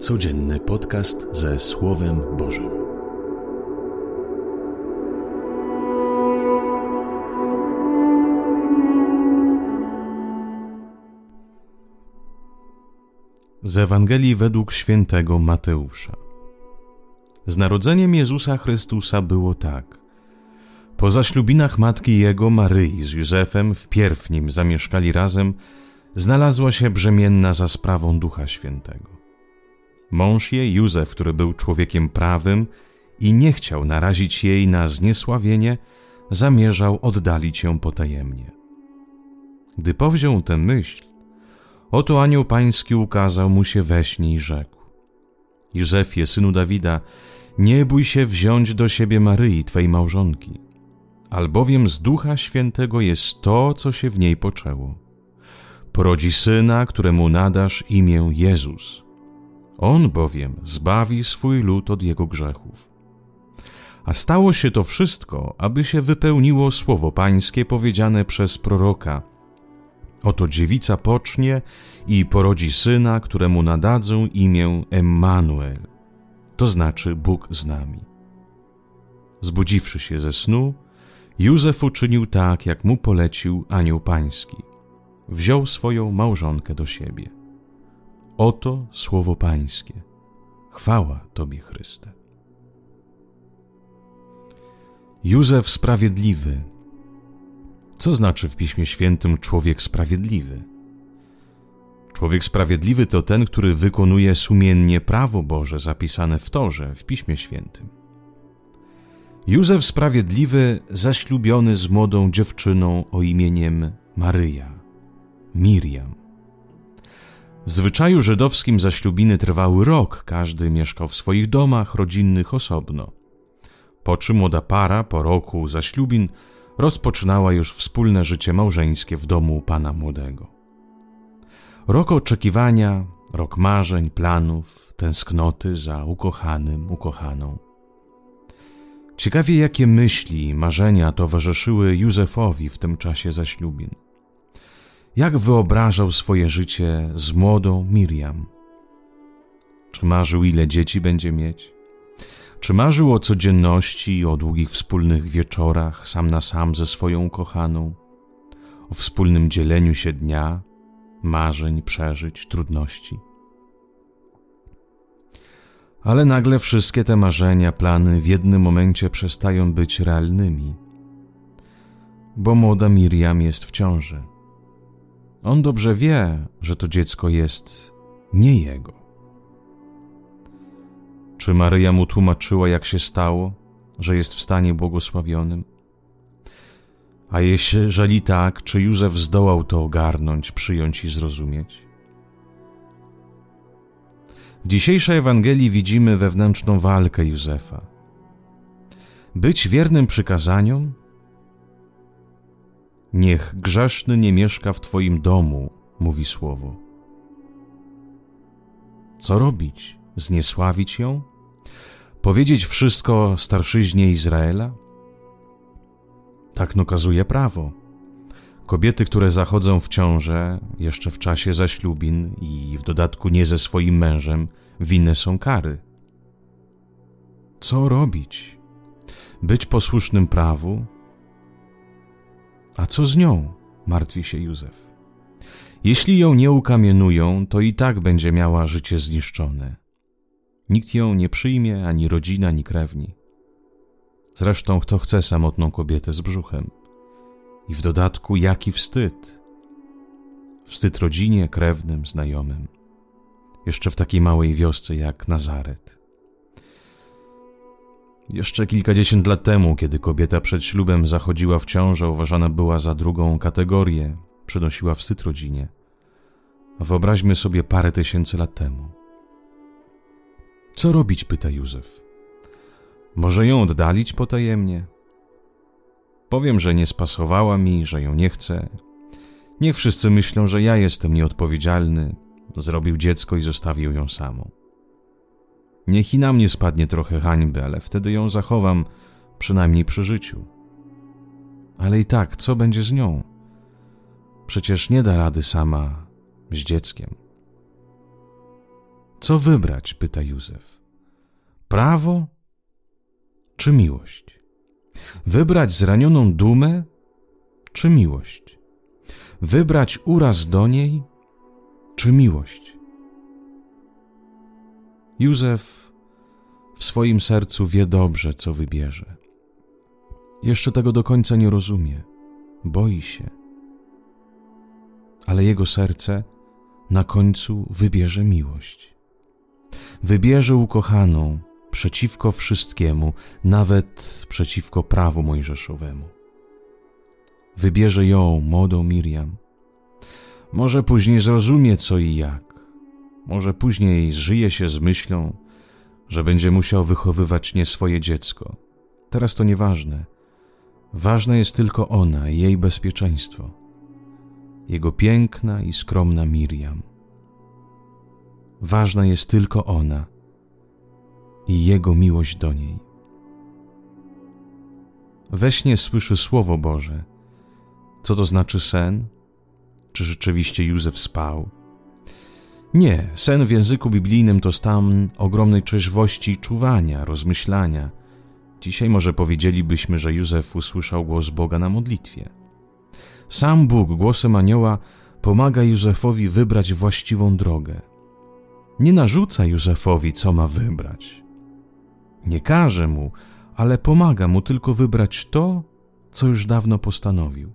Codzienny podcast ze Słowem Bożym. Z Ewangelii według świętego Mateusza. Z narodzeniem Jezusa Chrystusa było tak. Po zaślubinach matki jego Maryi z Józefem wpierw nim zamieszkali razem, znalazła się brzemienna za sprawą Ducha Świętego. Mąż jej, Józef, który był człowiekiem prawym i nie chciał narazić jej na zniesławienie, zamierzał oddalić ją potajemnie. Gdy powziął tę myśl, oto anioł pański ukazał mu się we śnie i rzekł: Józefie, synu Dawida, nie bój się wziąć do siebie Maryi, twej małżonki, albowiem z Ducha Świętego jest to, co się w niej poczęło. Porodzi syna, któremu nadasz imię Jezus. On bowiem zbawi swój lud od jego grzechów. A stało się to wszystko, aby się wypełniło słowo pańskie powiedziane przez proroka. Oto dziewica pocznie i porodzi syna, któremu nadadzą imię Emmanuel, to znaczy Bóg z nami. Zbudziwszy się ze snu, Józef uczynił tak, jak mu polecił anioł pański. Wziął swoją małżonkę do siebie. Oto słowo Pańskie. Chwała Tobie, Chryste. Józef Sprawiedliwy. Co znaczy w Piśmie Świętym człowiek sprawiedliwy? Człowiek sprawiedliwy to ten, który wykonuje sumiennie prawo Boże zapisane w Torze, w Piśmie Świętym. Józef Sprawiedliwy zaślubiony z młodą dziewczyną o imieniem Maryja, Miriam. W zwyczaju żydowskim zaślubiny trwały rok, każdy mieszkał w swoich domach rodzinnych osobno. Po czym młoda para po roku zaślubin rozpoczynała już wspólne życie małżeńskie w domu pana młodego. Rok oczekiwania, rok marzeń, planów, tęsknoty za ukochanym, ukochaną. Ciekawie, jakie myśli i marzenia towarzyszyły Józefowi w tym czasie zaślubin jak wyobrażał swoje życie z młodą Miriam. Czy marzył, ile dzieci będzie mieć? Czy marzył o codzienności, o długich wspólnych wieczorach, sam na sam ze swoją ukochaną, o wspólnym dzieleniu się dnia, marzeń, przeżyć, trudności? Ale nagle wszystkie te marzenia, plany w jednym momencie przestają być realnymi, bo młoda Miriam jest w ciąży. On dobrze wie, że to dziecko jest nie jego. Czy Maryja mu tłumaczyła, jak się stało, że jest w stanie błogosławionym? A jeżeli tak, czy Józef zdołał to ogarnąć, przyjąć i zrozumieć? W dzisiejszej Ewangelii widzimy wewnętrzną walkę Józefa. Być wiernym przykazaniom Niech grzeszny nie mieszka w Twoim domu, mówi słowo. Co robić? Zniesławić ją? Powiedzieć wszystko starszyźnie Izraela? Tak nakazuje prawo. Kobiety, które zachodzą w ciążę jeszcze w czasie zaślubin i w dodatku nie ze swoim mężem, winne są kary. Co robić? Być posłusznym prawu, a co z nią? martwi się Józef. Jeśli ją nie ukamienują, to i tak będzie miała życie zniszczone. Nikt ją nie przyjmie, ani rodzina, ani krewni. Zresztą, kto chce samotną kobietę z brzuchem? I w dodatku, jaki wstyd! Wstyd rodzinie, krewnym, znajomym. Jeszcze w takiej małej wiosce jak Nazaret. Jeszcze kilkadziesiąt lat temu, kiedy kobieta przed ślubem zachodziła w ciążę, uważana była za drugą kategorię, przynosiła wstyd rodzinie. Wyobraźmy sobie parę tysięcy lat temu. Co robić? pyta Józef. Może ją oddalić potajemnie? Powiem, że nie spasowała mi, że ją nie chcę. Niech wszyscy myślą, że ja jestem nieodpowiedzialny, zrobił dziecko i zostawił ją samą. Niech i na mnie spadnie trochę hańby, ale wtedy ją zachowam, przynajmniej przy życiu. Ale i tak, co będzie z nią? Przecież nie da rady sama z dzieckiem. Co wybrać? pyta Józef. Prawo czy miłość? Wybrać zranioną dumę czy miłość? Wybrać uraz do niej czy miłość? Józef w swoim sercu wie dobrze, co wybierze. Jeszcze tego do końca nie rozumie, boi się. Ale jego serce na końcu wybierze miłość. Wybierze ukochaną przeciwko wszystkiemu, nawet przeciwko prawu mojżeszowemu. Wybierze ją, młodą Miriam. Może później zrozumie co i jak. Może później zżyje się z myślą, że będzie musiał wychowywać nie swoje dziecko. Teraz to nieważne. Ważne jest tylko ona i jej bezpieczeństwo. Jego piękna i skromna Miriam. Ważna jest tylko ona i jego miłość do niej. We śnie słyszy Słowo Boże. Co to znaczy sen? Czy rzeczywiście Józef spał? Nie, sen w języku biblijnym to stan ogromnej trzeźwości czuwania, rozmyślania. Dzisiaj może powiedzielibyśmy, że Józef usłyszał głos Boga na modlitwie. Sam Bóg głosem anioła pomaga Józefowi wybrać właściwą drogę. Nie narzuca Józefowi, co ma wybrać. Nie każe mu, ale pomaga mu tylko wybrać to, co już dawno postanowił.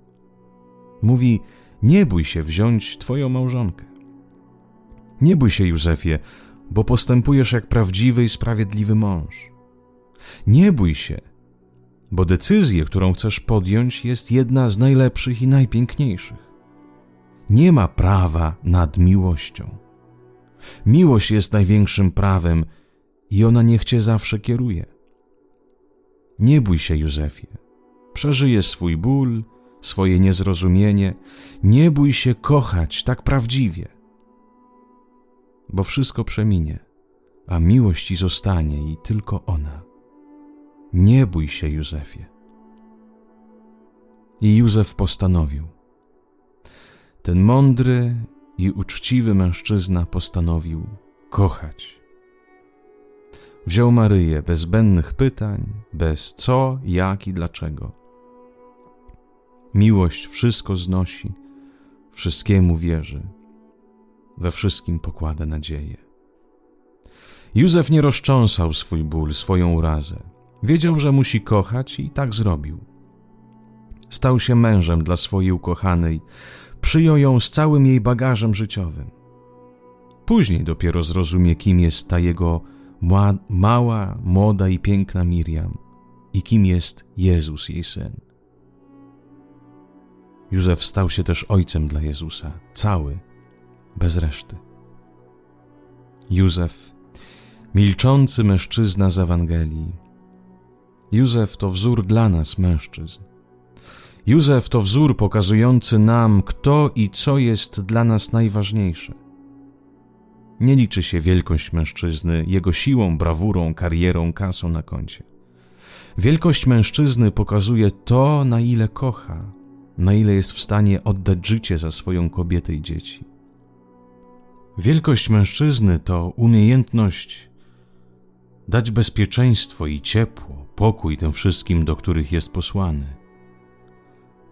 Mówi: Nie bój się wziąć twoją małżonkę. Nie bój się, Józefie, bo postępujesz jak prawdziwy i sprawiedliwy mąż. Nie bój się, bo decyzję, którą chcesz podjąć, jest jedna z najlepszych i najpiękniejszych. Nie ma prawa nad miłością. Miłość jest największym prawem i ona niech cię zawsze kieruje. Nie bój się, Józefie. Przeżyje swój ból, swoje niezrozumienie. Nie bój się kochać tak prawdziwie, bo wszystko przeminie, a miłość ci zostanie i tylko ona. Nie bój się, Józefie. I Józef postanowił. Ten mądry i uczciwy mężczyzna postanowił kochać. Wziął Maryję bez zbędnych pytań, bez co, jak i dlaczego. Miłość wszystko znosi, wszystkiemu wierzy, we wszystkim pokłada nadzieję. Józef nie rozcząsał swój ból, swoją urazę. Wiedział, że musi kochać i tak zrobił. Stał się mężem dla swojej ukochanej, przyjął ją z całym jej bagażem życiowym. Później dopiero zrozumie, kim jest ta jego mała, młoda i piękna Miriam i kim jest Jezus, jej syn. Józef stał się też ojcem dla Jezusa, cały, bez reszty. Józef, milczący mężczyzna z Ewangelii. Józef to wzór dla nas, mężczyzn. Józef to wzór pokazujący nam, kto i co jest dla nas najważniejsze. Nie liczy się wielkość mężczyzny, jego siłą, brawurą, karierą, kasą na koncie. Wielkość mężczyzny pokazuje to, na ile kocha, na ile jest w stanie oddać życie za swoją kobietę i dzieci. Wielkość mężczyzny to umiejętność dać bezpieczeństwo i ciepło, pokój tym wszystkim, do których jest posłany.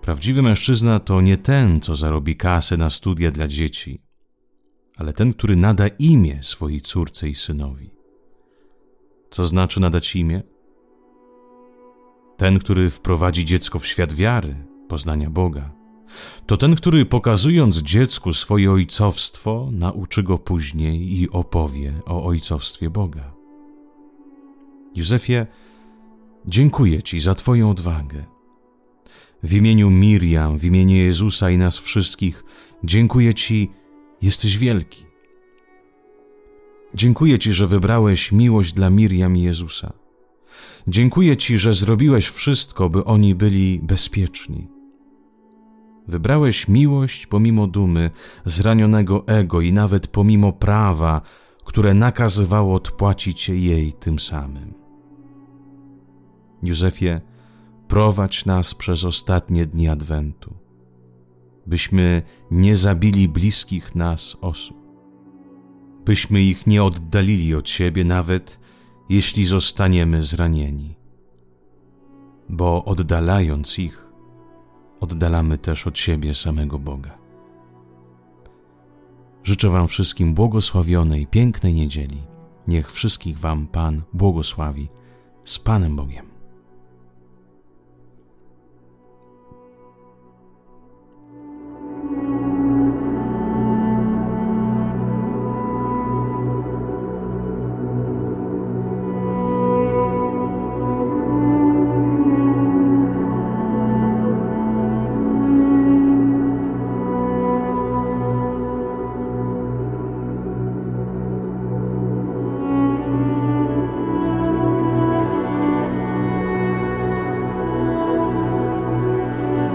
Prawdziwy mężczyzna to nie ten, co zarobi kasę na studia dla dzieci, ale ten, który nada imię swojej córce i synowi. Co znaczy nadać imię? Ten, który wprowadzi dziecko w świat wiary, poznania Boga. To ten, który pokazując dziecku swoje ojcowstwo, nauczy go później i opowie o ojcowstwie Boga. Józefie, dziękuję Ci za Twoją odwagę. W imieniu Miriam, w imieniu Jezusa i nas wszystkich, dziękuję Ci Jesteś wielki. Dziękuję Ci, że wybrałeś miłość dla Miriam i Jezusa. Dziękuję Ci, że zrobiłeś wszystko, by oni byli bezpieczni. Wybrałeś miłość pomimo dumy, zranionego ego i nawet pomimo prawa, które nakazywało odpłacić jej tym samym. Józefie, prowadź nas przez ostatnie dni Adwentu byśmy nie zabili bliskich nas osób, byśmy ich nie oddalili od siebie, nawet jeśli zostaniemy zranieni. Bo oddalając ich, oddalamy też od siebie samego Boga. Życzę Wam wszystkim błogosławionej, pięknej niedzieli. Niech wszystkich Wam Pan błogosławi z Panem Bogiem.